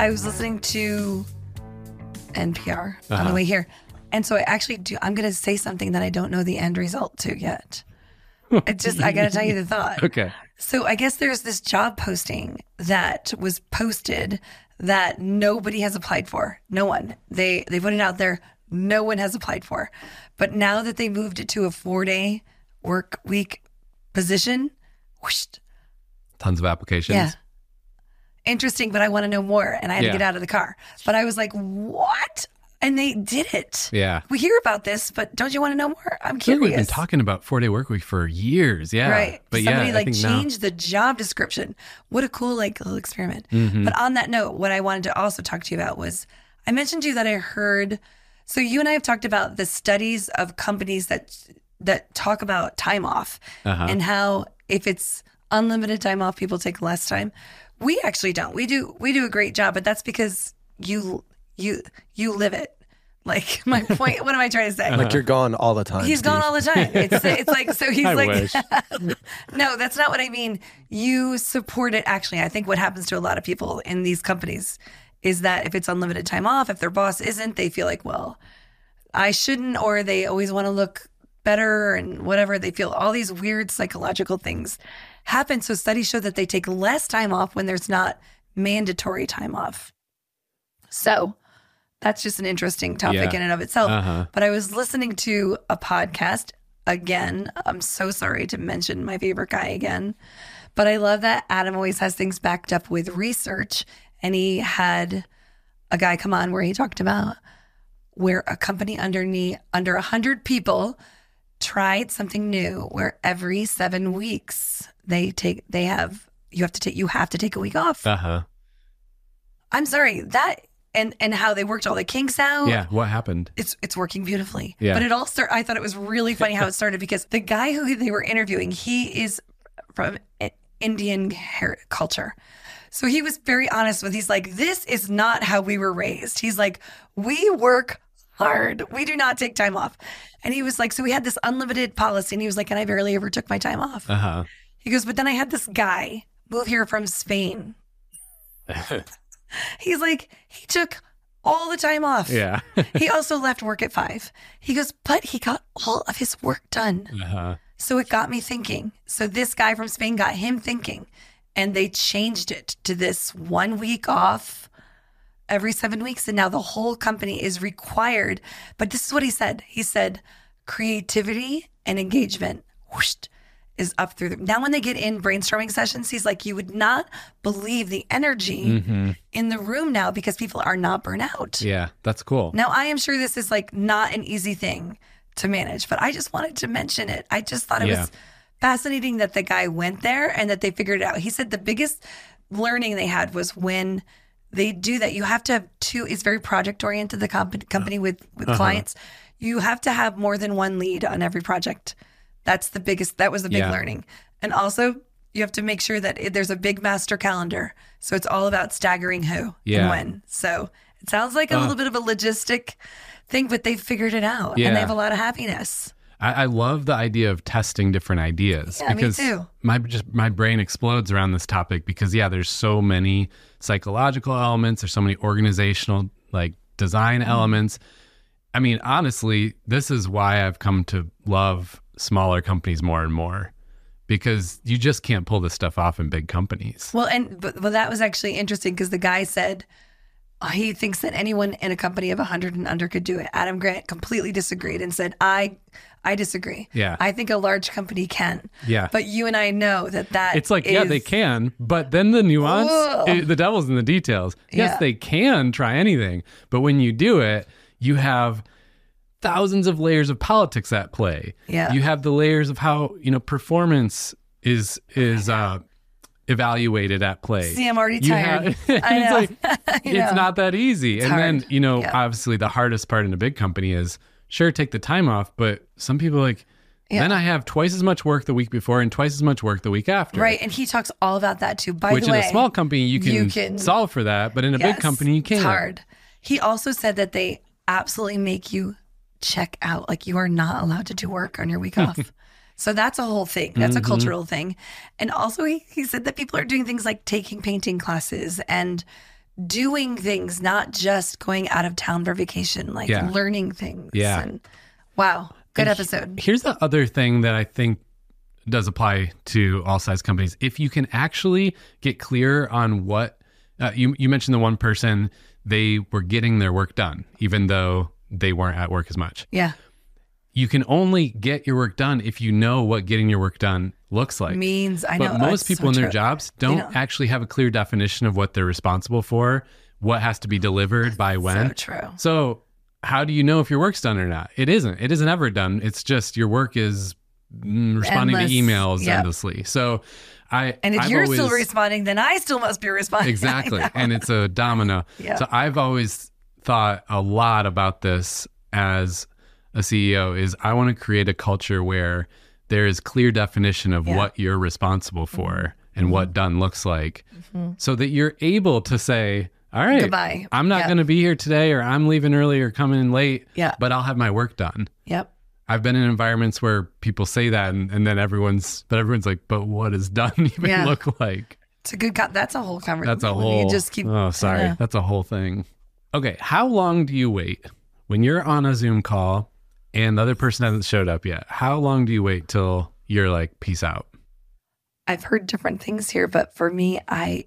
I was listening to NPR on Uh-huh. the way here. And so I actually do, I'm going to say something that I don't know the end result to yet. It just, I got to tell you the thought. Okay. So I guess there's this job posting that was posted that nobody has applied for. No one. They they put it out there. No one has applied for. But now that they moved it to a four day work week position, whoosh, Tons of applications. yeah. Interesting, but I want to know more. And I had Yeah. to get out of the car. But I was like, what? And they did it. Yeah. We hear about this, but don't you want to know more? I'm curious. we've been talking about four day work week for years. Yeah. Right. But Somebody yeah, like now- changed the job description. What a cool like little experiment. Mm-hmm. But on that note, what I wanted to also talk to you about was I mentioned to you that I heard so you and I have talked about the studies of companies that that talk about time off Uh-huh. and how if it's unlimited time off, people take less time. We actually don't. We do we do a great job, but that's because you you you live it. Like my point, what am I trying to say? Like you're gone all the time. He's gone all the time. It's it's like so he's I like no, that's not what I mean. You support it. Actually, I think what happens to a lot of people in these companies is that if it's unlimited time off, if their boss isn't, they feel like, well, I shouldn't, or they always want to look better and whatever. They feel all these weird psychological things happen. So studies show that they take less time off when there's not mandatory time off. So that's just an interesting topic Yeah. in and of itself. Uh-huh. But I was listening to a podcast again. I'm so sorry to mention my favorite guy again. But I love that Adam always has things backed up with research. And he had a guy come on where he talked about where a company underneath under 100 people tried something new where every 7 weeks they take they have you have to take you have to take a week off. Uh huh. I'm sorry. That and and how they worked all the kinks out Yeah. What happened? it's it's working beautifully. Yeah. But it all start. I thought it was really funny how it started because the guy who they were interviewing, he is from Indian culture. So he was very honest with. He's like, "This is not how we were raised." He's like, "We work hard. We do not take time off." And he was like, "So we had this unlimited policy." And he was like, "And I barely ever took my time off." Uh huh. He goes, "But then I had this guy move here from Spain." He's like, he took all the time off yeah. he also left work at five. He goes, but he got all of his work done. uh huh. So it got me thinking. So this guy from Spain got him thinking, and they changed it to this one week off every seven weeks. And now the whole company is required. But this is what he said he said, creativity and engagement whoosh, is up through the. Now, when they get in brainstorming sessions, he's like, you would not believe the energy mm-hmm. in the room now because people are not burnt out. Yeah. That's cool. Now, I am sure this is like not an easy thing to manage, but I just wanted to mention it. I just thought it Yeah. was fascinating that the guy went there and that they figured it out. He said the biggest learning they had was when they do that. You have to have two, it's very project oriented, the comp- company uh-huh. with, with uh-huh. clients. You have to have more than one lead on every project. That's the biggest, that was the big Yeah. learning. And also, you have to make sure that it, there's a big master calendar. So it's all about staggering who Yeah. and when. So it sounds like a uh. little bit of a logistic thing, but they've figured it out and they have a lot of happiness. I, I love the idea of testing different ideas Yeah, me because too. my just my brain explodes around this topic because yeah, there's so many psychological elements, there's so many organizational like design Mm-hmm. elements. I mean, honestly, this is why I've come to love smaller companies more and more because you just can't pull this stuff off in big companies. Well, and but well, that was actually interesting because the guy said he thinks that anyone in a company of 100 and under could do it. Adam Grant completely disagreed and said, "I, I disagree. Yeah. I think a large company can. Yeah. but you and I know that that It's like, yeah, they can, but then the nuance, it- the devil's in the details. Yes, Yeah. they can try anything, but when you do it, you have thousands of layers of politics at play. Yeah. You have the layers of how, you know, performance is is uh evaluated at play. See, I'm already tired. have- it's like it's not that easy. and then, you know, Yeah. obviously the hardest part in a big company is sure take the time off, but some people are like Yeah. then I have twice as much work the week before and twice as much work the week after. Right, and he talks all about that too. By Which the in way, a small company you can, you can- solve for that, but in a Yes, big company you can't. It's hard. He also said that they absolutely make you check out. Like you are not allowed to do work on your week hmm. off. So that's a whole thing. That's Mm-hmm. a cultural thing. And also he, he said that people are doing things like taking painting classes and doing things, not just going out of town for vacation, like Yeah. learning things. Yeah. And wow, good And he- episode. Here's the other thing that I think does apply to all size companies. If you can actually get clear on what uh, you you mentioned, the one person they were getting their work done, even though they weren't at work as much. Yeah. You can only get your work done if you know what getting your work done looks like. Means I know. but most people so in their true. jobs don't, don't. actually have a clear definition of what they're responsible for, what has to be delivered by when. So true. So, how do you know if your work's done or not? It isn't. It isn't ever done. It's just your work is mm, responding Endless. to emails Yep. endlessly. So, I And if I've you're still responding, then I still must be responding. exactly, and it's a domino. Yeah. So I've always thought a lot about this as a CEO. Is I want to create a culture where there is clear definition of Yeah. what you're responsible for Mm-hmm. and what done looks like, so that you're able to say, "All right, Goodbye. I'm not Yep. going to be here today, or I'm leaving early, or coming in late, Yeah. but I'll have my work done." Yep. I've been in environments where people say that, and, and then everyone's, but everyone's like, "But what does done even Yeah. look like?" It's a good. Co- that's a whole conversation. That's a whole. You just keep. Oh, sorry. Yeah. That's a whole thing. Okay. How long do you wait when you're on a Zoom call and the other person hasn't showed up yet? How long do you wait till you're like, peace out? I've heard different things here, but for me, I.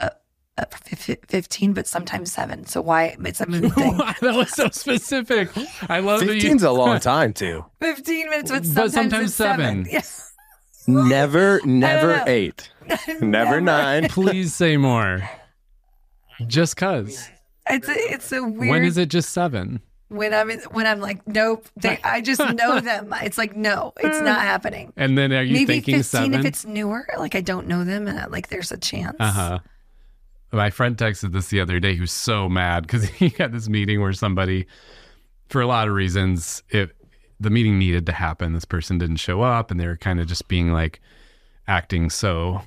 Uh, uh, fif- 15, but sometimes seven. So why? It's a mood thing. that was so specific. I love that you. 15's a long time too. 15 minutes, but But sometimes, sometimes it's seven. seven. Yeah. Never, never know. eight. Never nine. Please say more. Just cause. It's a, it's a weird. When is it just seven? When I'm in, when I'm like, nope. They, I just know them. It's like, no, it's not happening. And then are you Maybe thinking 15 seven? if it's newer. Like I don't know them, and like there's a chance. Uh huh. My friend texted this the other day. He was so mad because he had this meeting where somebody, for a lot of reasons, it the meeting needed to happen. This person didn't show up, and they were kind of just being like acting so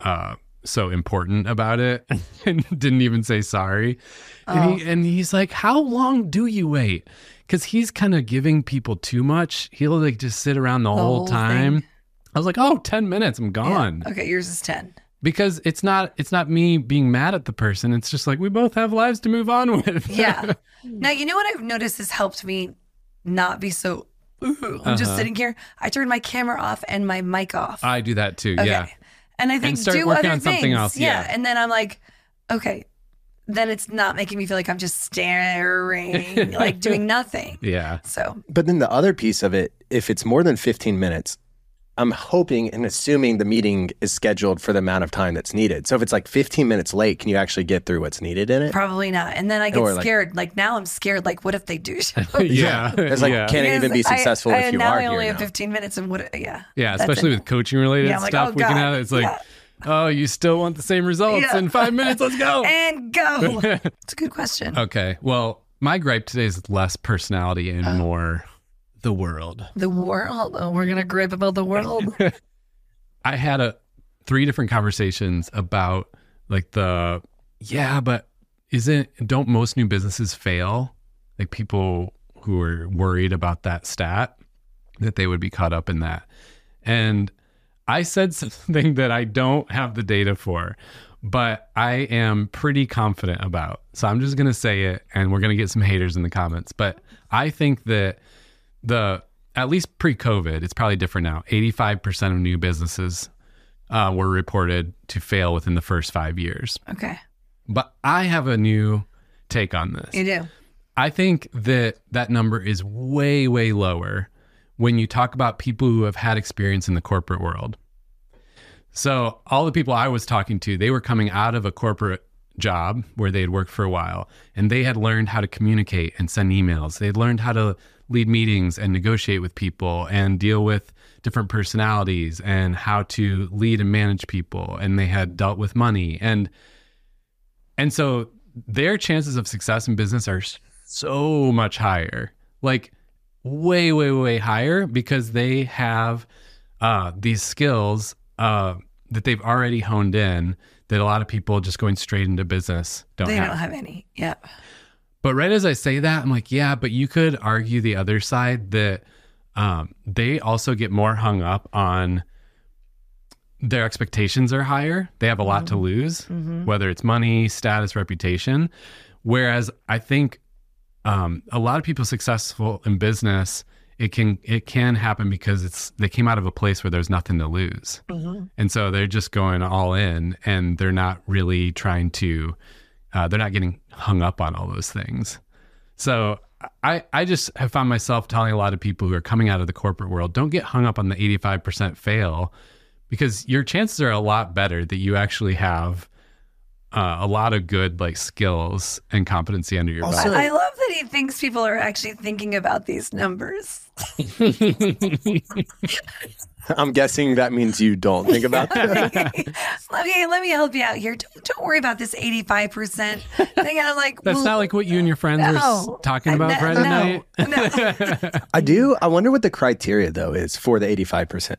uh so important about it and didn't even say sorry. And he and he's like, "How long do you wait?" Because he's kind of giving people too much. He'll like just sit around the, whole, whole time. thing. I was like, "Oh, 10 minutes, I'm Yeah. gone." Okay, yours is 10. because it's not it's not me being mad at the person it's just like we both have lives to move on with Yeah. now, you know what I've noticed has helped me not be so, ooh, I'm just Uh-huh. sitting here. I turned my camera off and my mic off. i do that too okay. yeah And I think start do working other on something things. else, yeah. And then I'm like, okay, then it's not making me feel like I'm just staring, like doing nothing. yeah So But then the other piece of it, if it's more than 15 minutes, I'm hoping and assuming the meeting is scheduled for the amount of time that's needed. So if it's like 15 minutes late, can you actually get through what's needed in it? probably not. And then I get Or, scared. Like now I'm scared. Like, what if they do show yeah It's like, yeah can't it even be Because I- successful I, if you now are I only here have now? 15 minutes and what, yeah. yeah especially it. with coaching related Yeah, I'm like, stuff oh, we can God. have it's like Yeah. oh you still want the same results Yeah. in five minutes let's go And go. it's a good question. okay well my gripe today is less personality and Oh. more the world The world. Oh, we're going to gripe about the world. I had a three different conversations about like the yeah, but isn't don't most new businesses fail? Like people who are worried about that stat that they would be caught up in that. And I said something that I don't have the data for, but I am pretty confident about. So I'm just going to say it and we're going to get some haters in the comments, but I think that the at least pre-COVID, it's probably different now. 85% of new businesses uh, were reported to fail within the first five years. Okay. But I have a new take on this. You do. I think that that number is way, way lower when you talk about people who have had experience in the corporate world. So, all the people I was talking to, they were coming out of a corporate job where they had worked for a while and they had learned how to communicate and send emails. They'd learned how to lead meetings and negotiate with people and deal with different personalities and how to lead and manage people and they had dealt with money and and so their chances of success in business are so much higher. Like way way way higher because they have uh these skills uh that they've already honed in that a lot of people just going straight into business don't They have. don't have any. Yeah. But right as I say that, I'm like, yeah, but you could argue the other side that um, they also get more hung up on their expectations are higher. They have a lot to lose, whether it's money, status, reputation. Whereas I think um, a lot of people successful in business, it can it can happen because it's they came out of a place where there's nothing to lose, and so they're just going all in, and they're not really trying to, uh, they're not getting hung up on all those things. So I, I just have found myself telling a lot of people who are coming out of the corporate world, don't get hung up on the 85% fail because your chances are a lot better that you actually have uh, a lot of good like skills and competency under your Also- belt. I love that he thinks people are actually thinking about these numbers. I'm guessing that means you don't think about that. let me let me help you out here. Don't, don't worry about this eighty five percent thing. And I'm like, That's well, not like what you and your friends were s- talking about no, Friday no, night. no. I do. I wonder what the criteria though is for the 85%.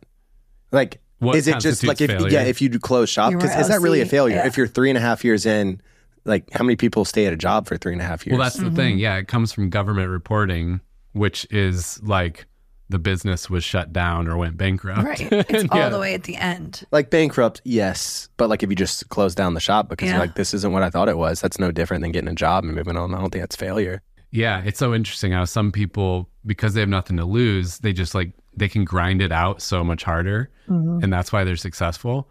Like, What is it just like if constitutes yeah, if you do close shop? You were Because is that really a failure? yeah. If you're three and a half years in, like how many people stay at a job for three and a half years? Well, that's the mm-hmm. thing. Yeah, it comes from government reporting, which is like the business was shut down or went bankrupt. right. It's all Yeah. the way at the end. like bankrupt, yes, but like if you just close down the shop because Yeah. you're like this isn't what I thought it was, that's no different than getting a job and moving on. I don't think that's failure. Yeah, it's so interesting how some people, because they have nothing to lose, they just like they can grind it out so much harder, mm-hmm. and that's why they're successful.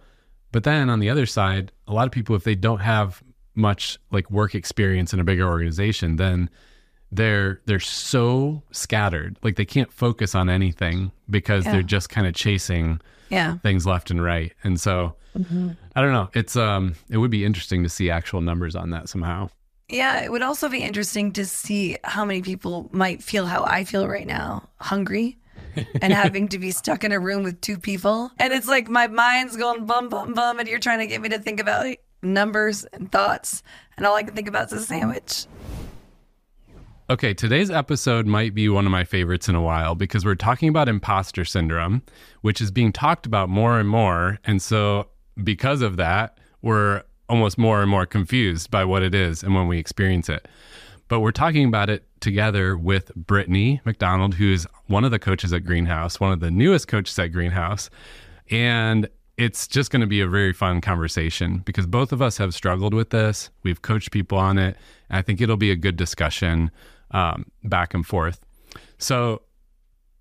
But then on the other side, a lot of people, if they don't have much like work experience in a bigger organization, then they're they're so scattered, like they can't focus on anything because Yeah. they're just kind of chasing Yeah. things left and right. And so I don't know. It's um it would be interesting to see actual numbers on that somehow. Yeah, it would also be interesting to see how many people might feel how I feel right now hungry and having to be stuck in a room with two people. And it's like my mind's going bum, bum, bum, and you're trying to get me to think about numbers and thoughts. And all I can think about is a sandwich. Okay, today's episode might be one of my favorites in a while because we're talking about imposter syndrome, which is being talked about more and more. And so, because of that, we're almost more and more confused by what it is and when we experience it. But we're talking about it together with Britnie McDonald, who's one of the coaches at Greenhouse, one of the newest coaches at Greenhouse. And it's just going to be a very fun conversation because both of us have struggled with this. We've coached people on it. I think it'll be a good discussion um, back and forth. So,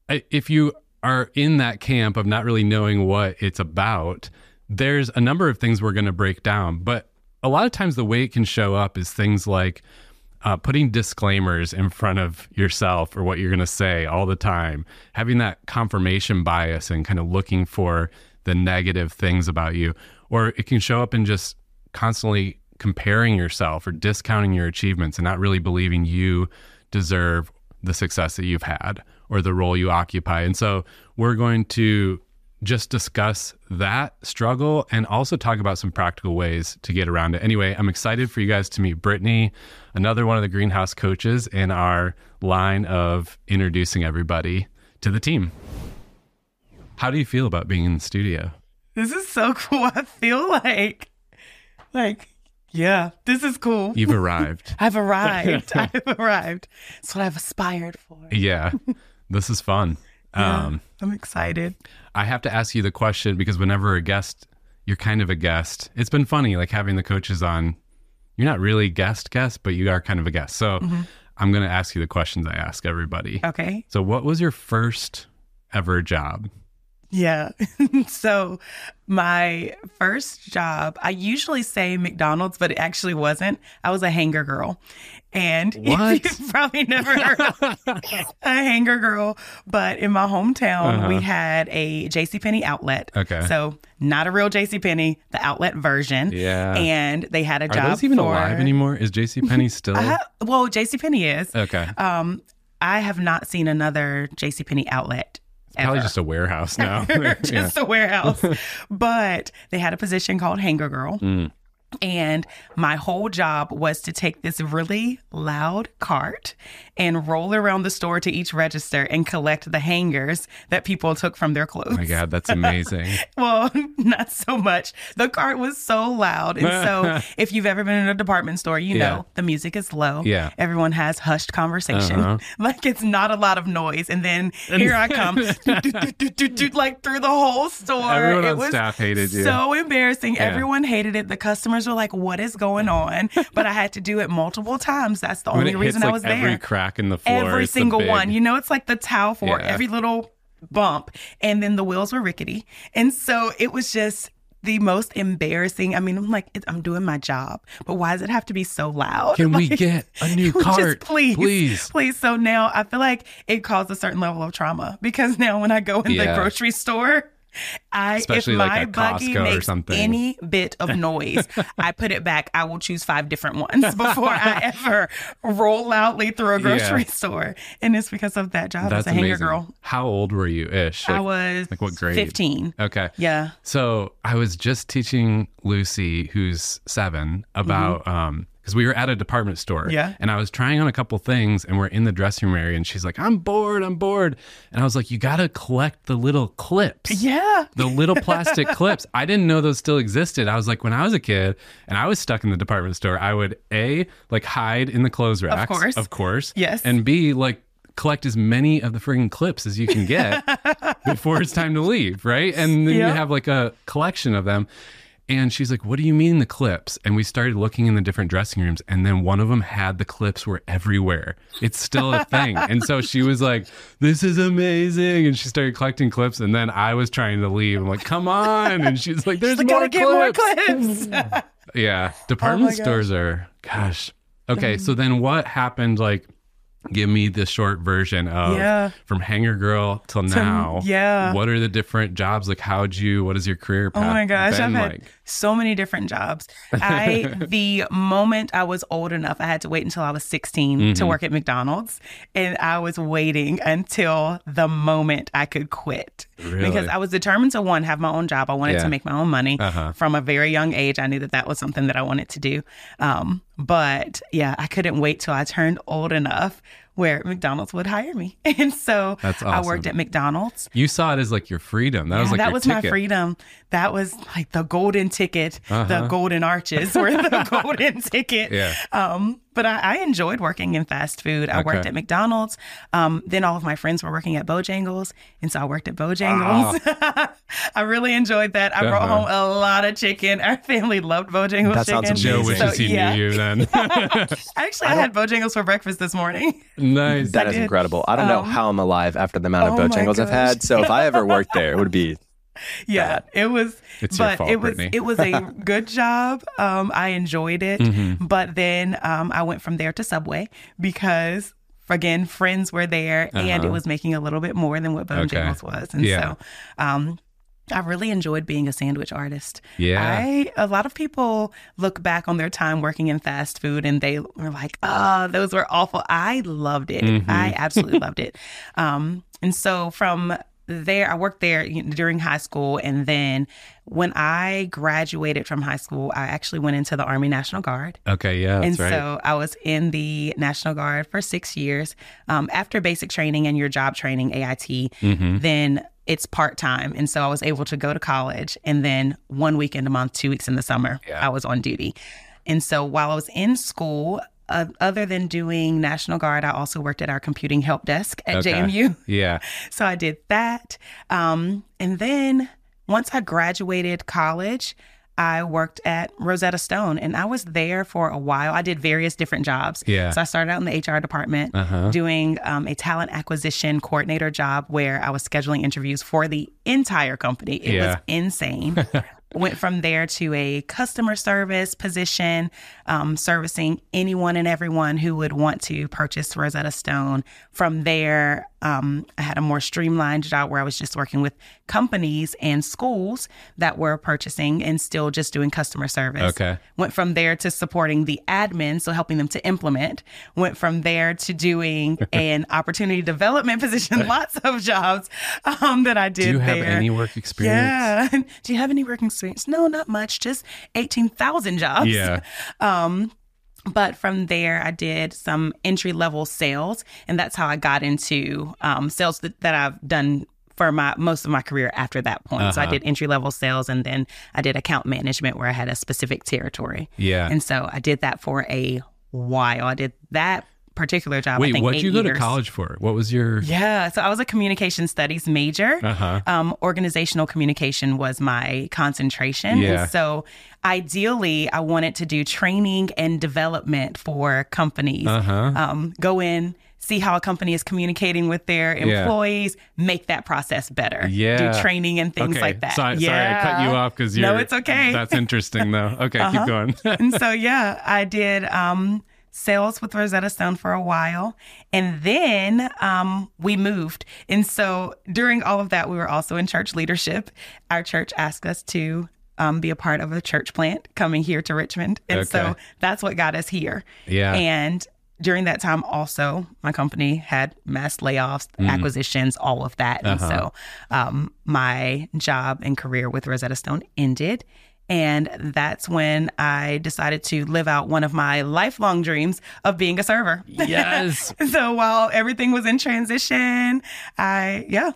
if you are in that camp of not really knowing what it's about, there's a number of things we're going to break down. But a lot of times, the way it can show up is things like uh, putting disclaimers in front of yourself or what you're going to say all the time, having that confirmation bias and kind of looking for the negative things about you. Or it can show up in just constantly comparing yourself or discounting your achievements and not really believing you deserve the success that you've had or the role you occupy. And so we're going to just discuss that struggle and also talk about some practical ways to get around it. Anyway, I'm excited for you guys to meet Britnie, another one of the greenhouse coaches in our line of introducing everybody to the team. How do you feel about being in the studio? This is so cool. I feel like, like, yeah, this is cool. You've arrived. I've arrived. I've arrived. It's what I've aspired for. yeah, this is fun. Um, I'm excited. I have to ask you the question because whenever a guest, you're kind of a guest. It's been funny, like having the coaches on. You're not really guest guest, but you are kind of a guest. So I'm going to ask you the questions I ask everybody. Okay. So, what was your first ever job? Yeah. so my first job, I usually say McDonald's, but it actually wasn't. I was a hanger girl. And you've probably never heard of a hanger girl, but in my hometown, we Uh-huh. had a JCPenney outlet. Okay. So not a real JCPenney, the outlet version. Yeah. And they had a Are job those even for, alive anymore? Is JCPenney still? I, well, JCPenney is. okay. Um, I have not seen another JCPenney outlet. Probably just a warehouse now. just a warehouse. but they had a position called hanger girl. Mm. And my whole job was to take this really loud cart and roll around the store to each register and collect the hangers that people took from their clothes. Oh my God, that's amazing. Well, not so much. The cart was so loud. And so, if you've ever been in a department store, you Yeah. know the music is low. Yeah. Everyone has hushed conversation. Uh-huh. Like it's not a lot of noise. And then here I come, like through the whole store. Everyone it on was staff hated you. so embarrassing. Yeah. Everyone hated it. The customers were like, what is going on? But I had to do it multiple times. That's the when only reason hits I like was every there crack in the floor, every it's single big- one. You know, it's like the towel for Yeah. every little bump. And then the wheels were rickety. And so it was just the most embarrassing. I mean, I'm like, I'm doing my job, but why does it have to be so loud? Can we get a new cart, please, please? please. So now I feel like it caused a certain level of trauma because now when I go in Yeah. the grocery store, I Especially if like my buggy Costco or makes something. any bit of noise, I put it back. I will choose five different ones before I ever roll loudly through a grocery Yeah. store. And it's because of that job That's as a hanger girl. How old were you ish? I was like what grade? 15. Okay. Yeah. So I was just teaching Lucy, who's seven, about um because we were at a department store. Yeah. And I was trying on a couple things and we're in the dressing room area and she's like, I'm bored, I'm bored. And I was like, You gotta collect the little clips. Yeah. The little plastic clips. I didn't know those still existed. I was like, when I was a kid and I was stuck in the department store, I would A, like hide in the clothes racks. course. Of course. Yes. And B, like collect as many of the friggin' clips as you can get before it's time to leave, right? And then Yeah. you have like a collection of them. And she's like, What do you mean the clips? And we started looking in the different dressing rooms, and then one of them had the clips were everywhere. It's still a thing. and so she was like, This is amazing. And she started collecting clips. And then I was trying to leave. I'm like, Come on. And she's like, There's I more get more clips. clips. Yeah. Department oh gosh. stores are, gosh. Okay. So then what happened? Like, give me the short version of Yeah. from hanger girl till now. yeah. What are the different jobs? Like, how'd you, what is your career path Oh my gosh, been I've had so many different jobs. I the moment I was old enough, I had to wait until I was 16 to Mm-hmm. work at McDonald's, and I was waiting until the moment I could quit Really? because I was determined to one have my own job. I wanted Yeah. to make my own money Uh-huh. from a very young age. I knew that that was something that I wanted to do. Um, but yeah, I couldn't wait till I turned old enough where McDonald's would hire me, and so That's I worked at McDonald's. You saw it as like your freedom. That was like that was ticket. my freedom. That was like the golden ticket. The Uh-huh. golden arches were the golden ticket. Yeah. Um, but I, I enjoyed working in fast food. I worked at McDonald's. Um, then all of my friends were working at Bojangles, and so I worked at Bojangles. I really enjoyed that. I brought home a lot of chicken. Our family loved Bojangles That sounds chicken. Joe amazing. wishes So, he yeah. knew you then. Actually, I, had Bojangles for breakfast this morning. nice. That is did. incredible. I don't know Um, how I'm alive after the amount of oh my Bojangles I've had. So if I ever worked there, it would be yeah it was It's your but fault, it was Britnie. it was a good job um i enjoyed it Mm-hmm. but then um i went from there to subway because again friends were there and it Uh-huh. was making a little bit more than what bojangles was and Yeah. so um I really enjoyed being a sandwich artist. Yeah. I a lot of people look back on their time working in fast food and they were like, "Oh, those were awful." I loved it. Mm-hmm. I absolutely loved it. Um, and so from there, I worked there during high school, and then when I graduated from high school, I actually went into the Army National Guard. Okay. Yeah. And right. so I was in the National Guard for six years. Um, after basic training and your job training, AIT, Mm-hmm. then it's part time. And so I was able to go to college and then one weekend a month, two weeks in the summer, Yeah. I was on duty. And so while I was in school, uh, other than doing National Guard, I also worked at our computing help desk at Okay. JMU. yeah. So I did that. Um, and then once I graduated college, I worked at Rosetta Stone and I was there for a while. I did various different jobs. Yeah. So I started out in the HR department Uh-huh. doing um, a talent acquisition coordinator job where I was scheduling interviews for the entire company. It Yeah. was insane. Went from there to a customer service position, um, servicing anyone and everyone who would want to purchase Rosetta Stone. From there, um, I had a more streamlined job where I was just working with companies and schools that were purchasing and still just doing customer service. Okay. Went from there to supporting the admin, so helping them to implement. Went from there to doing an opportunity development position, lots of jobs um, that I did. Do you have there. any work experience? Yeah. Do you have any work experience? No, not much. Just 18,000 jobs. Yeah. Um, but from there, I did some entry level sales, and that's how I got into um, sales that, that I've done for my most of my career after that point. So I Uh-huh. did entry level sales, and then I did account management where I had a specific territory. Yeah. And so I did that for a while. I did that particular job. Wait, think, what did you go to college for? What was your? Yeah, so I was a communication studies major. Uh-huh. Um, organizational communication was my concentration. Yeah. And so ideally, I wanted to do training and development for companies. Uh-huh. Um, go in, see how a company is communicating with their Yeah. employees, make that process better. Yeah. Do training and things okay. like that. Sorry, sorry, I cut you off because you're. No, it's okay. That's interesting though. Okay, Uh-huh. keep going. and so yeah, I did um sales with Rosetta Stone for a while. And then um we moved. And so during all of that, we were also in church leadership. Our church asked us to um, be a part of a church plant coming here to Richmond. And Okay. so that's what got us here. Yeah. And during that time also my company had mass layoffs acquisitions all of that and Uh-huh. so um, my job and career with rosetta stone ended and that's when i decided to live out one of my lifelong dreams of being a server yes. so while everything was in transition i yeah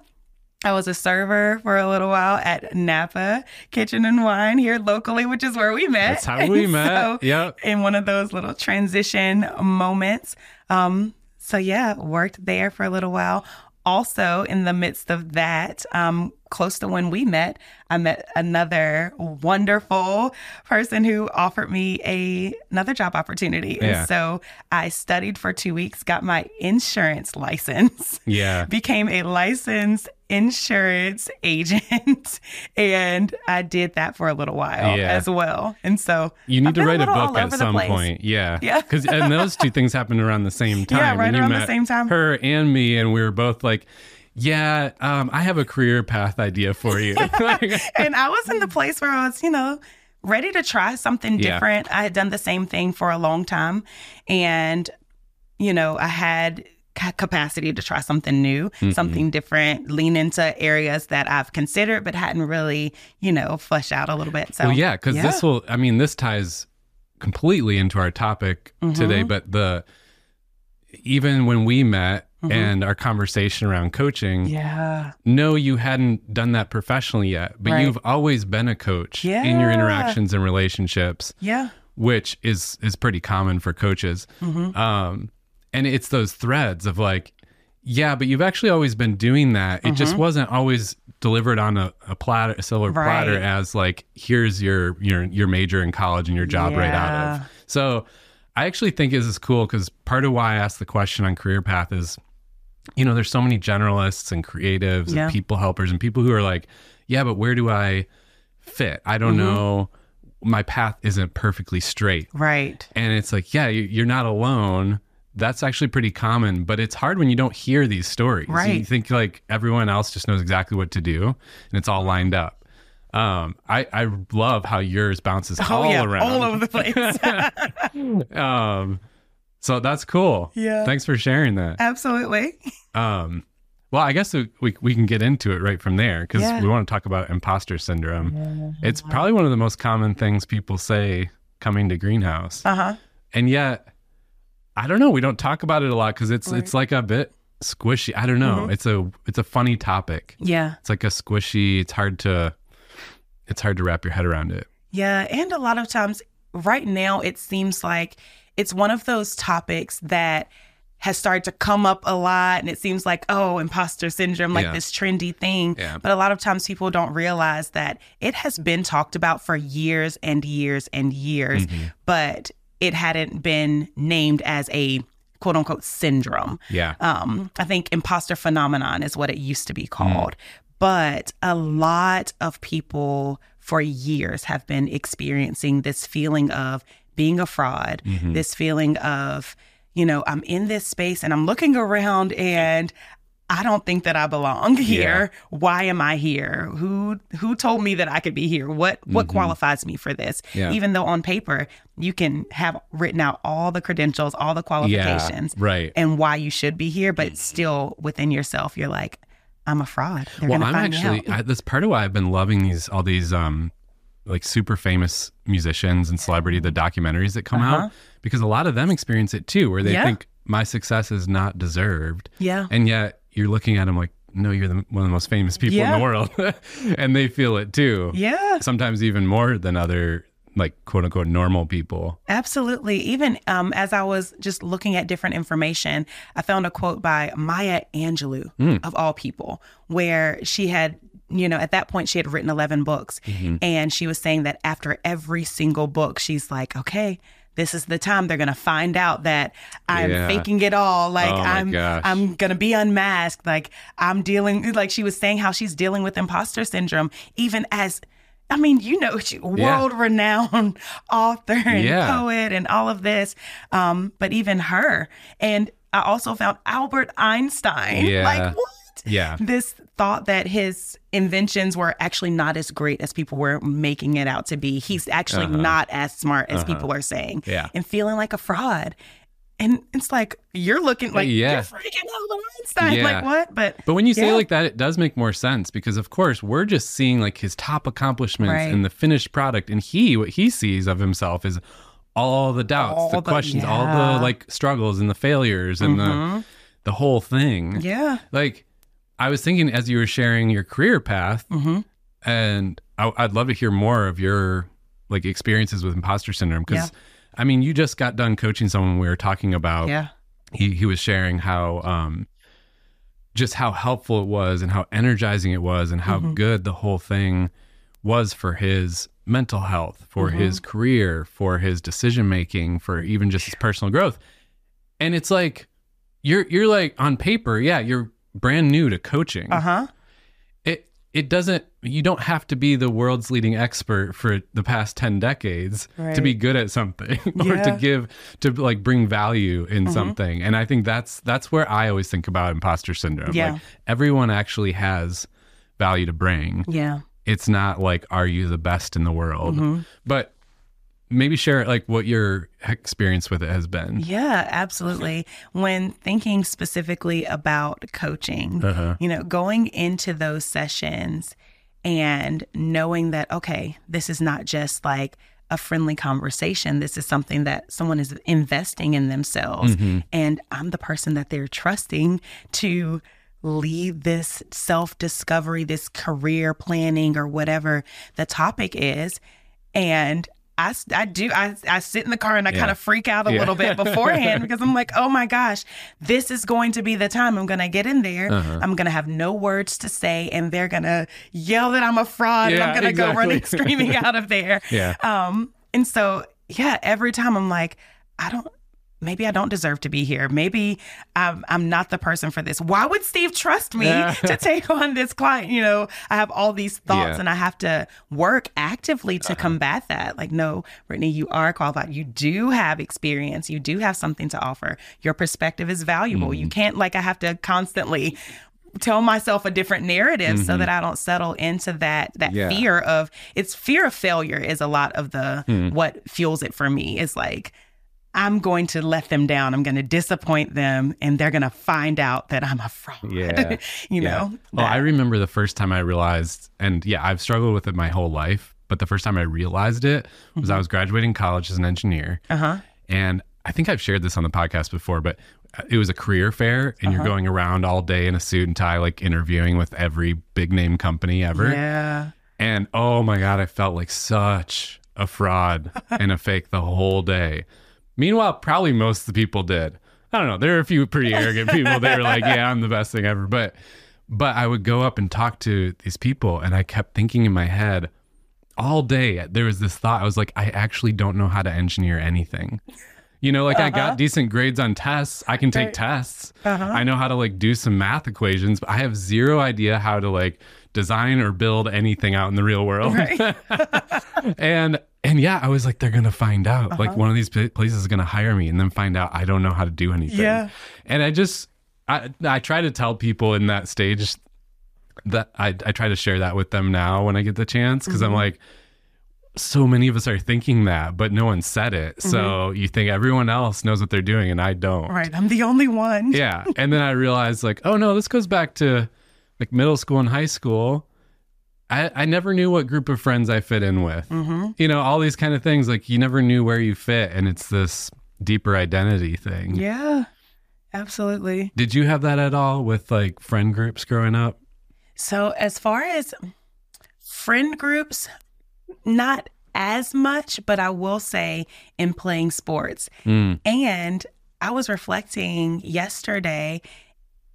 I was a server for a little while at Napa Kitchen and Wine here locally, which is where we met. That's how we And met. so Yep. in one of those little transition moments. Um, so yeah, worked there for a little while. Also, in the midst of that, um, close to when we met, I met another wonderful person who offered me a another job opportunity. Yeah. And so I studied for two weeks, got my insurance license Yeah. became a licensed insurance agent and I did that for a little while Yeah. as well. And so You need I've to write a little book at some point. Yeah. Yeah. Because and those two things happened around the same time. Yeah, right around the same time. Her and me, and we were both like, "Yeah, um, I have a career path idea for you." and I was in the place where I was, you know, ready to try something Yeah. different. I had done the same thing for a long time and you know, I had ca- capacity to try something new, Mm-hmm. something different, lean into areas that I've considered but hadn't really, you know, fleshed out a little bit. So well, yeah, because this will. I mean, this ties completely into our topic Mm-hmm. today. But the even when we met Mm-hmm. and our conversation around coaching, Yeah. no, you hadn't done that professionally yet, but Right. you've always been a coach in your interactions and relationships. Yeah. which is is pretty common for coaches. Mm-hmm. Um, and it's those threads of like, yeah, but you've actually always been doing that. It just wasn't always delivered on a, a platter, a silver Mm-hmm. Right. platter, as like, here's your your your major in college and your job right out Yeah. of. So, I actually think this is cool because part of why I asked the question on career path is, you know, there's so many generalists and creatives Yeah. and people helpers and people who are like, yeah, but where do I fit? I don't Mm-hmm. know. My path isn't perfectly straight. Right. And it's like, yeah, you're not alone. That's actually pretty common, but it's hard when you don't hear these stories. Right. You think like everyone else just knows exactly what to do and it's all lined up. Um, I, I love how yours bounces all oh yeah, around. all over the place. Um, so that's cool. Yeah. Thanks for sharing that. Absolutely. Um, well, I guess we, we can get into it right from there because Yeah. we want to talk about imposter syndrome. It's probably one of the most common things people say coming to Greenhouse. Uh huh. and yet i don't know we don't talk about it a lot because it's it's like a bit squishy i don't know it's a it's a funny topic Yeah. it's like a squishy it's hard to it's hard to wrap your head around it Yeah. And a lot of times, right now, it seems like it's one of those topics that has started to come up a lot. And it seems like, oh, imposter syndrome, like Yeah. this trendy thing. Yeah. But a lot of times people don't realize that it has been talked about for years and years and years, Mm-hmm. but it hadn't been named as a quote unquote syndrome. yeah um, I think imposter phenomenon is what it used to be called. But a lot of people for years have been experiencing this feeling of being a fraud, this feeling of, you know, I'm in this space and I'm looking around and I don't think that I belong here. Why am I here? Who who told me that I could be here? What what qualifies me for this? Yeah. Even though on paper you can have written out all the credentials, all the qualifications, right. and why you should be here, but still within yourself you're like, I'm a fraud. They're well, I'm actually. I, that's part of why I've been loving these all these um like super famous musicians and celebrity the documentaries that come out because a lot of them experience it too, where they Uh-huh. Yeah. think my success is not deserved, Yeah. and yet you're looking at them like, no, you're the, one of the most famous people in the world, and they feel it too. Yeah. sometimes even more than other like quote unquote normal people. Absolutely. Even um, as I was just looking at different information, I found a quote by Maya Angelou, of all people, where she had, you know, at that point, she had written 11 books. And she was saying that after every single book, she's like, okay. This is the time they're gonna find out that I'm Yeah. faking it all. Like Oh I'm, gosh. I'm gonna be unmasked. Like I'm dealing. Like she was saying how she's dealing with imposter syndrome, even as I mean, you know, world renowned author and Yeah. poet and all of this. Um, but even her. And I also found Albert Einstein. Yeah. Like, what? Yeah. This thought that his inventions were actually not as great as people were making it out to be. He's actually not as smart as people are saying. Uh-huh. Yeah. And feeling like a fraud. And it's like, you're looking like, Yeah. you're freaking Albert Einstein. Yeah. Like, what? But, But when you say Yeah. it like that, it does make more sense because, of course, we're just seeing like his top accomplishments Right. and the finished product, and he what he sees of himself is all the doubts, All the, the- questions, all yeah. Mm-hmm. the like struggles and the failures and the the whole thing. yeah. Like I was thinking as you were sharing your career path, Mm-hmm. and I, I'd love to hear more of your like experiences with imposter syndrome because. I mean, you just got done coaching someone. We were talking about Yeah. he he was sharing how um just how helpful it was and how energizing it was and how Mm-hmm. good the whole thing was for his mental health, for Mm-hmm. his career, for his decision making, for even just his personal growth. And it's like you're you're like on paper, yeah, you're brand new to coaching. Uh huh. It it doesn't you don't have to be the world's leading expert for the past 10 decades to be good at something or to give to like bring value in something and i think that's that's where i always think about imposter syndrome Yeah. like everyone actually has value to bring Yeah. it's not like are you the best in the world Mm-hmm. but maybe share like what your experience with it has been Yeah, absolutely. When thinking specifically about coaching, Uh-huh. you know, going into those sessions and knowing that, okay, this is not just like a friendly conversation. This is something that someone is investing in themselves. And I'm the person that they're trusting to lead this self discovery, this career planning, or whatever the topic is. And I, I do, I, I sit in the car and I Yeah. kind of freak out a Yeah. little bit beforehand because I'm like, oh my gosh, this is going to be the time I'm going to get in there. Uh-huh. I'm going to have no words to say and they're going to yell that I'm a fraud and I'm going to exactly. go running, screaming out of there. Yeah. Um, and so, yeah, every time I'm like, I don't, maybe I don't deserve to be here. Maybe I'm, I'm not the person for this. Why would Steve trust me Yeah. to take on this client? You know, I have all these thoughts Yeah. Uh-huh. and I have to work actively to combat that. Like, no, Britnie, you are qualified. You do have experience. You do have something to offer. Your perspective is valuable. Mm-hmm. You can't, like, I have to constantly tell myself a different narrative so that I don't settle into that that Mm-hmm. Yeah. fear of it's fear of failure is a lot of the Hmm. what fuels it for me. It's like I'm going to let them down. I'm going to disappoint them and they're going to find out that I'm a fraud. Yeah. you Yeah. know. Well, I remember the first time I realized, and yeah, I've struggled with it my whole life, but the first time I realized it was Mm-hmm. I was graduating college as an engineer. Uh-huh. And I think I've shared this on the podcast before, but it was a career fair and Uh-huh. you're going around all day in a suit and tie, like interviewing with every big name company ever. Yeah. And oh my God, I felt like such a fraud and a fake the whole day. Meanwhile, probably most of the people did. I don't know. There are a few pretty arrogant people. They were like, "Yeah, I'm the best thing ever." But, but I would go up and talk to these people, and I kept thinking in my head all day. There was this thought. I was like, I actually don't know how to engineer anything. You know, like I got uh-huh. decent grades on tests. I can take tests. Uh-huh. I know how to like do some math equations, but I have zero idea how to like design or build anything out in the real world. and and yeah, I was like, they're gonna find out. Uh-huh. Like one of these places is gonna hire me, and then find out I don't know how to do anything. Yeah. And I just I I try to tell people in that stage that I I try to share that with them now when I get the chance because I'm mm-hmm. like so many of us are thinking that but no one said it so mm-hmm. you think everyone else knows what they're doing and I don't Right. I'm the only one. yeah and then I realized like oh no this goes back to like middle school and high school I, I never knew what group of friends I fit in with. You know, all these kind of things. Like you never knew where you fit, and it's this deeper identity thing. Yeah. Absolutely. Did you have that at all with like friend groups growing up? So, as far as friend groups, not as much, but I will say in playing sports. Mm. And I was reflecting yesterday.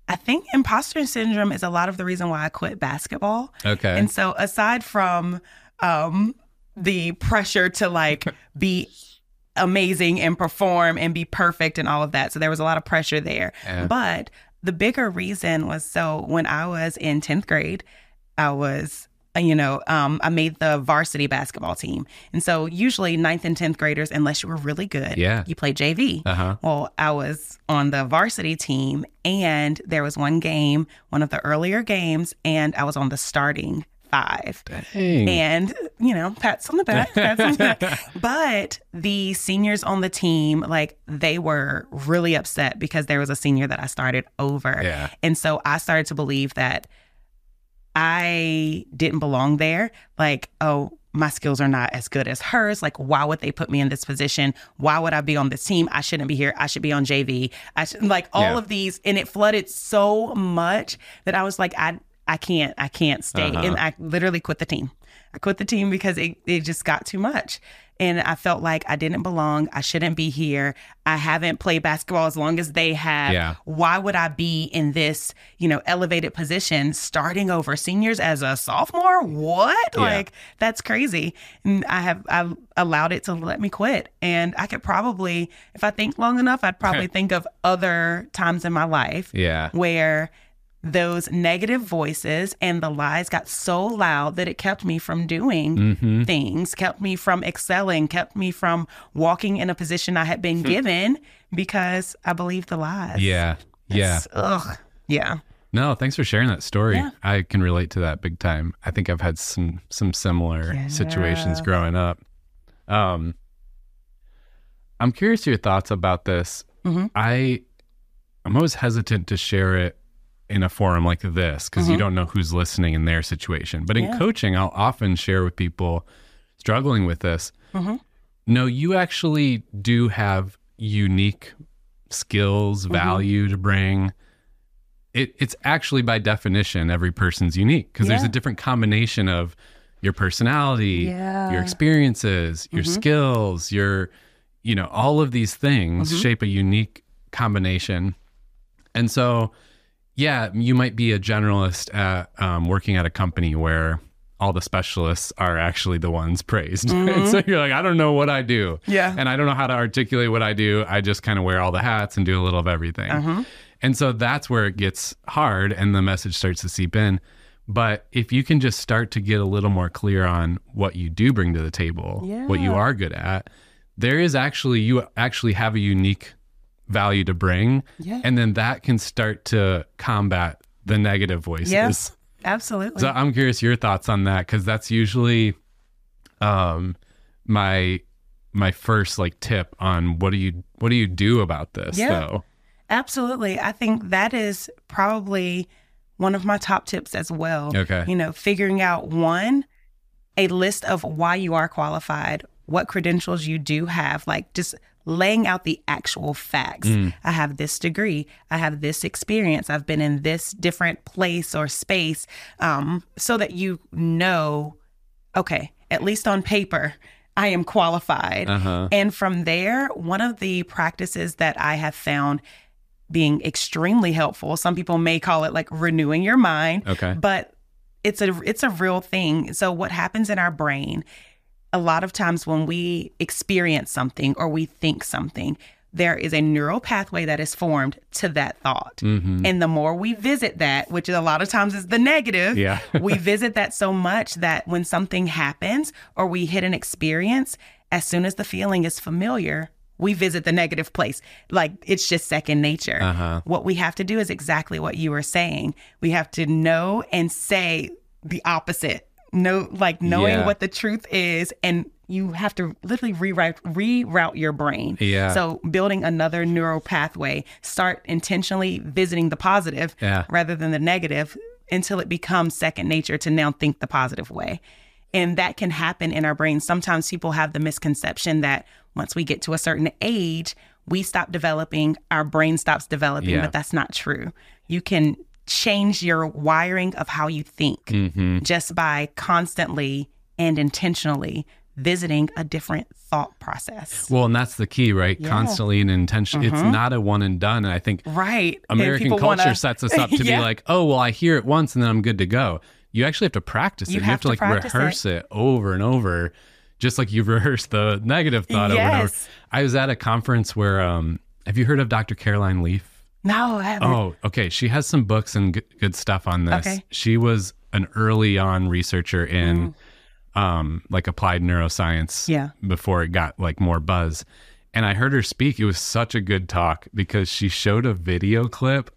I think imposter syndrome is a lot of the reason why I quit basketball. Okay. And so, aside from um, the pressure to like be amazing and perform and be perfect and all of that, so there was a lot of pressure there. Yeah. But the bigger reason was so when I was in 10th grade, I was, you know, um, I made the varsity basketball team. And so usually ninth and 10th graders, unless you were really good, Yeah. you play JV. Uh huh. Well, I was on the varsity team, and there was one game, one of the earlier games, and I was on the starting five. Dang. And, you know, pats on the back, pats on the back. But the seniors on the team, like, they were really upset because there was a senior that I started over. Yeah. And so I started to believe that I didn't belong there. Like, oh, my skills are not as good as hers. Like, why would they put me in this position? Why would I be on this team? I shouldn't be here. I should be on JV. I should like all Yeah. of these, and it flooded so much that I was like, I, I can't, I can't stay, Uh-huh. and I literally quit the team. I quit the team because it, it just got too much. And I felt like I didn't belong. I shouldn't be here. I haven't played basketball as long as they have. Yeah. Why would I be in this, you know, elevated position starting over seniors as a sophomore? What? Yeah. Like that's crazy. And I have I allowed it to let me quit. And I could probably, if I think long enough, I'd probably think of other times in my life Yeah. where those negative voices and the lies got so loud that it kept me from doing Mm-hmm. things, kept me from excelling, kept me from walking in a position I had been given because I believed the lies. Yeah. Yeah. It's- Ugh. Yeah. No, thanks for sharing that story. Yeah. I can relate to that big time. I think I've had some some similar situations growing up. Um I'm curious your thoughts about this. Mhm. I I'm always hesitant to share it in a forum like this because you don't know who's listening in their situation. But in Mm-hmm. Yeah. coaching, I'll often share with people struggling with this. Mhm. No, you actually do have unique skills, Mm-hmm. value to bring. It, it's actually by definition every person's unique because there's a different combination of your personality, Yeah. your experiences, your Mm-hmm. skills, your you know all of these things Mm-hmm. shape a unique combination. And so, yeah, you might be a generalist at um, working at a company where all the specialists are actually the ones praised. and so you're like, I don't know what I do. Mm-hmm. Yeah. And I don't know how to articulate what I do. I just kind of wear all the hats and do a little of everything. Uh-huh. And so that's where it gets hard and the message starts to seep in. But if you can just start to get a little more clear on what you do bring to the table, what you are good at, there is actually, you actually have a unique value to bring. Yeah. And then that can start to combat the negative voices. Yes. Absolutely. So I'm curious your thoughts on that because that's usually um my my first like tip on what do you what do you do about this Yeah. though. Absolutely. I think that is probably one of my top tips as well. Okay. You know, figuring out one, a list of why you are qualified, what credentials you do have, like just laying out the actual facts. I have this degree, I have this experience, I've been in this different place or space, um, so that you know, okay, at least on paper, I am qualified. Uh-huh. And from there, one of the practices that I have found being extremely helpful, some people may call it like renewing your mind, Okay. but it's a it's a real thing. So what happens in our brain a lot of times when we experience something or we think something, there is a neural pathway that is formed to that thought. Mm-hmm. And the more we visit that, which a lot of times is the negative, Yeah. we visit that so much that when something happens or we hit an experience, as soon as the feeling is familiar, we visit the negative place. Like it's just second nature. Uh-huh. What we have to do is exactly what you were saying. We have to know and say the opposite. Know like knowing Yeah. what the truth is and you have to literally rewrite reroute your brain. Yeah. So building another neural pathway, start intentionally visiting the positive Yeah. rather than the negative until it becomes second nature to now think the positive way. And that can happen in our brains. Sometimes people have the misconception that once we get to a certain age, we stop developing, our brain stops developing, Yeah. but that's not true. You can change your wiring of how you think Mm-hmm. just by constantly and intentionally visiting a different thought process. Well, and that's the key, right? Constantly and intention. It's not a one and done. And I think Right. American culture wanna- sets us up to Yeah. be like, oh, well, I hear it once and then I'm good to go. You actually have to practice it. You You, have to like rehearse it. over and over, just like you've rehearsed the negative thought over and over. Yes. I was at a conference where, um, have you heard of Dr. Caroline Leaf? No, I haven't. Oh, okay. She has some books and good, good stuff on this. Okay. She was an early on researcher in um, like applied neuroscience Yeah. before it got like more buzz. And I heard her speak. It was such a good talk because she showed a video clip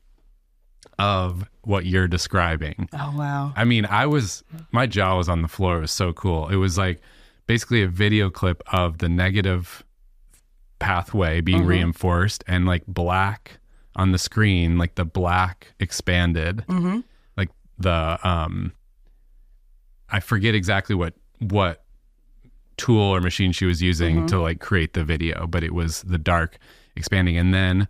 of what you're describing. Oh, wow. I mean, I was my jaw was on the floor. It was so cool. It was like basically a video clip of the negative pathway being reinforced and like black on the screen, like the black expanded, Mm-hmm. like the um, I forget exactly what what tool or machine she was using to like create the video, but it was the dark expanding, and then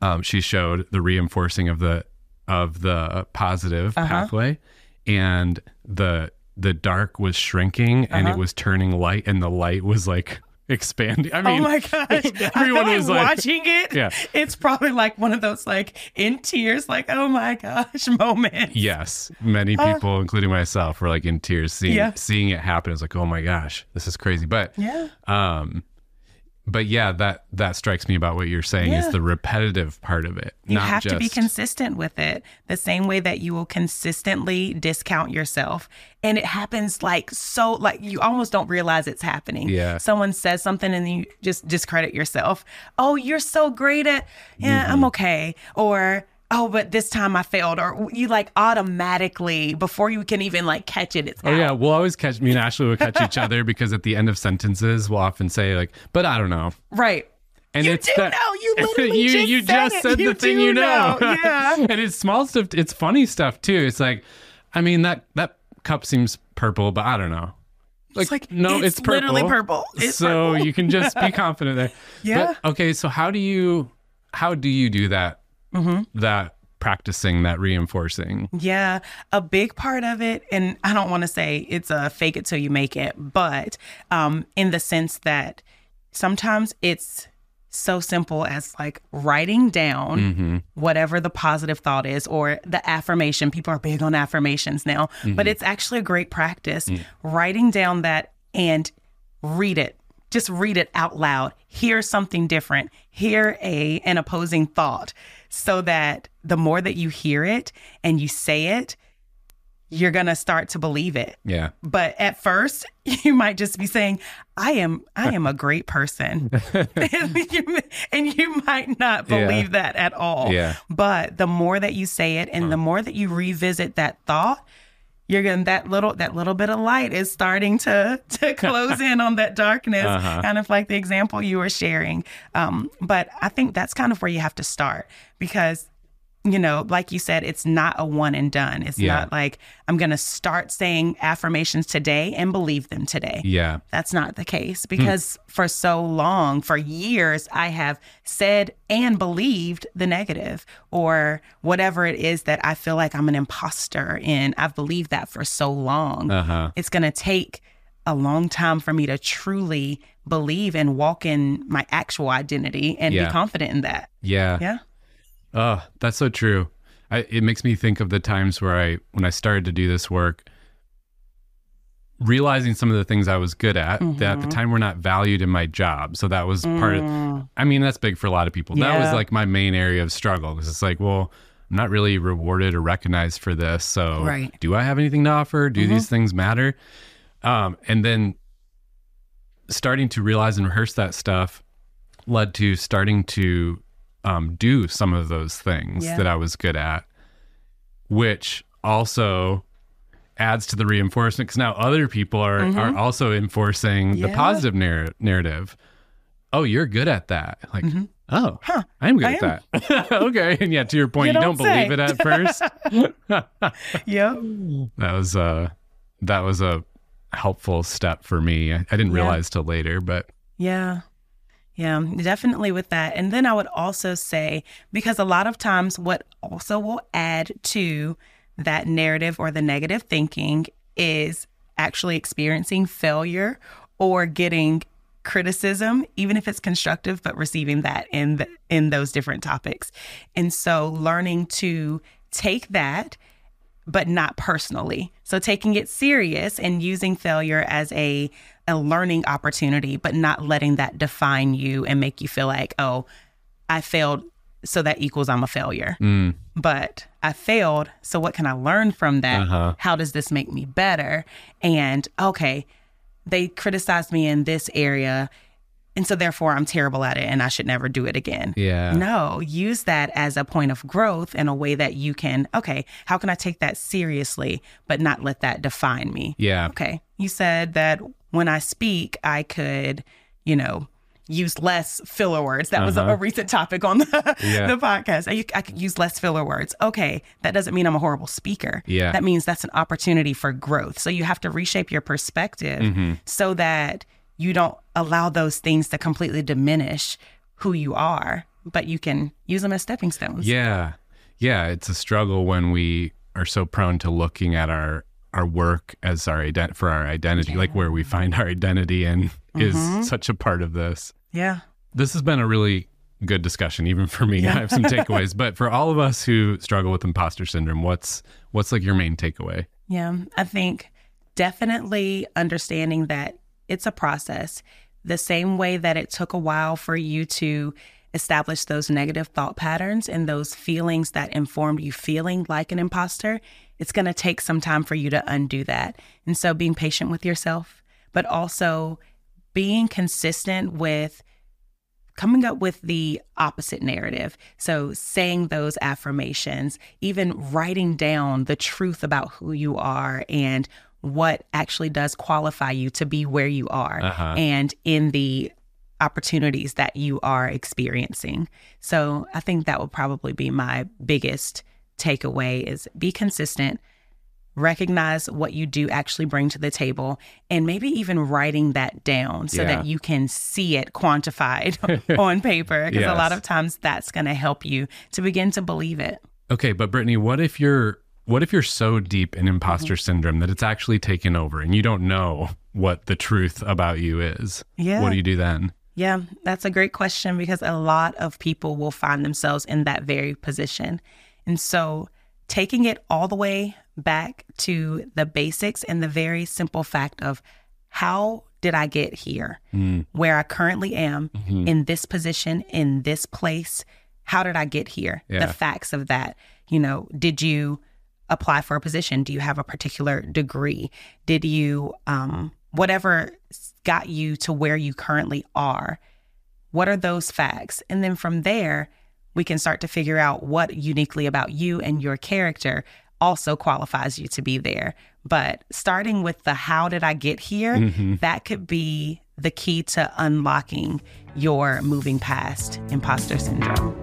um, she showed the reinforcing of the of the positive pathway, and the the dark was shrinking and it was turning light, and the light was like expanding. I mean, oh my gosh. Everyone was like- watching it. Yeah. It's probably like one of those like in tears, like, oh my gosh, moment. Yes, many people, including myself, were like in tears seeing Yeah. seeing it happen. It's like, oh my gosh, this is crazy. But Yeah. um, but yeah, that that strikes me about what you're saying Yeah. is the repetitive part of it. You have just, to be consistent with it the same way that you will consistently discount yourself. And it happens like so, like you almost don't realize it's happening. Yeah. Someone says something and you just discredit yourself. Oh, you're so great at, yeah, Mm-hmm. I'm okay. Or, oh, but this time I failed. Or you like automatically, before you can even like catch it, it's Oh yeah, we'll always catch me and Ashley will catch each other because at the end of sentences we'll often say like, "But I don't know," Right. and You it's do that- know. You literally you just you said just it. said You the thing you know, know. Yeah. and it's small stuff. It's funny stuff too. It's like, I mean that that cup seems purple, but I don't know. Like, like, no, it's it's, purple. literally purple. It's so purple. you can just be confident there. Yeah. But, okay, so how do you how do you do that? Mm-hmm. That practicing that reinforcing. Yeah, a big part of it, and I don't want to say it's a fake it till you make it, but um, in the sense that sometimes it's so simple as like writing down whatever the positive thought is or the affirmation. People are big on affirmations now, but it's actually a great practice. Writing down that and read it. Just read it out loud. Hear something different. Hear a an opposing thought so that the more that you hear it and you say it, you're going to start to believe it. Yeah. But at first, you might just be saying, "I am I am a great person." and, you, and you might not Yeah. believe that at all. Yeah. But the more that you say it and the more that you revisit that thought, you're going to that little that little bit of light is starting to to close in on that darkness Uh-huh. kind of like the example you were sharing um, but i think that's kind of where you have to start because you know like you said it's not a one and done it's Yeah. not like i'm going to start saying affirmations today and believe them today Yeah. that's not the case because for so long, for years, I have said and believed the negative or whatever it is that I feel like I'm an imposter in. I've believed that for so long. Uh-huh. It's going to take a long time for me to truly believe and walk in my actual identity and Yeah. be confident in that. Yeah. Yeah. Oh, that's so true. I, it makes me think of the times where I, when I started to do this work, realizing some of the things I was good at that at the mm-hmm. time were not valued in my job. So that was part of, mm. I mean, that's big for a lot of people. That was like my main area of struggle because it's like, well, I'm not really rewarded or recognized for this. So Right. do I have anything to offer? Do these mm-hmm. things matter? Um, and then starting to realize and rehearse that stuff led to starting to um, do some of those things Yeah. that I was good at, which also adds to the reinforcement because now other people are are also enforcing the Mm-hmm. Positive narr- narrative. Oh, you're good at that. Like, Mm-hmm. oh, I'm good I at that. okay, and yeah, to your point, You you, don't, don't believe it at first. Yep. that was a that was a helpful step for me. I, I didn't Yeah. realize till later, but Yeah. Yeah, definitely with that. And then I would also say, because a lot of times what also will add to that narrative or the negative thinking is actually experiencing failure or getting criticism even if it's constructive but receiving that in the, in those different topics and so learning to take that but not personally. So taking it serious and using failure as a a learning opportunity, but not letting that define you and make you feel like, oh, I failed, so that equals I'm a failure. But I failed, so what can I learn from that? Uh-huh. How does this make me better? And okay, they criticized me in this area, and so therefore I'm terrible at it and I should never do it again. yeah. No, use that as a point of growth in a way that you can, okay, how can I take that seriously, but not let that define me? Yeah. Okay. You said that when I speak, I could, you know, use less filler words. That was a, Uh-huh. a recent topic on the, Yeah. the podcast. I, I could use less filler words. Okay. That doesn't mean I'm a horrible speaker. Yeah. That means that's an opportunity for growth. So you have to reshape your perspective Mm-hmm. so that you don't allow those things to completely diminish who you are, but you can use them as stepping stones. Yeah. Yeah. It's a struggle when we are so prone to looking at our our work as our ident- for our identity, like where we find our identity and is mm-hmm. such a part of this. Yeah. This has been a really good discussion, even for me. I have some takeaways, but for all of us who struggle with imposter syndrome, what's what's like your main takeaway? Yeah, I think definitely understanding that it's a process. The same way that it took a while for you to establish those negative thought patterns and those feelings that informed you feeling like an imposter, it's going to take some time for you to undo that. And so being patient with yourself, but also being consistent with coming up with the opposite narrative. So, saying those affirmations, even writing down the truth about who you are and what actually does qualify you to be where you are Uh-huh. and in the opportunities that you are experiencing. So, I think that would probably be my biggest takeaway is be consistent recognize what you do actually bring to the table and maybe even writing that down so Yeah. that you can see it quantified on paper because a lot of times that's going to help you to begin to believe it Okay, but Britnie, what if you're what if you're so deep in imposter mm-hmm. syndrome that it's actually taken over and you don't know what the truth about you is? Yeah. What do you do then? Yeah, that's a great question because a lot of people will find themselves in that very position. And so taking it all the way back to the basics and the very simple fact of how did I get here, mm. where I currently am mm-hmm. in this position, in this place? How did I get here? Yeah. The facts of that. You know, did you apply for a position? Do you have a particular degree? Did you, um, whatever got you to where you currently are? What are those facts? And then from there, we can start to figure out what uniquely about you and your character also qualifies you to be there. But starting with the how did I get here, that could be the key to unlocking your moving past imposter syndrome.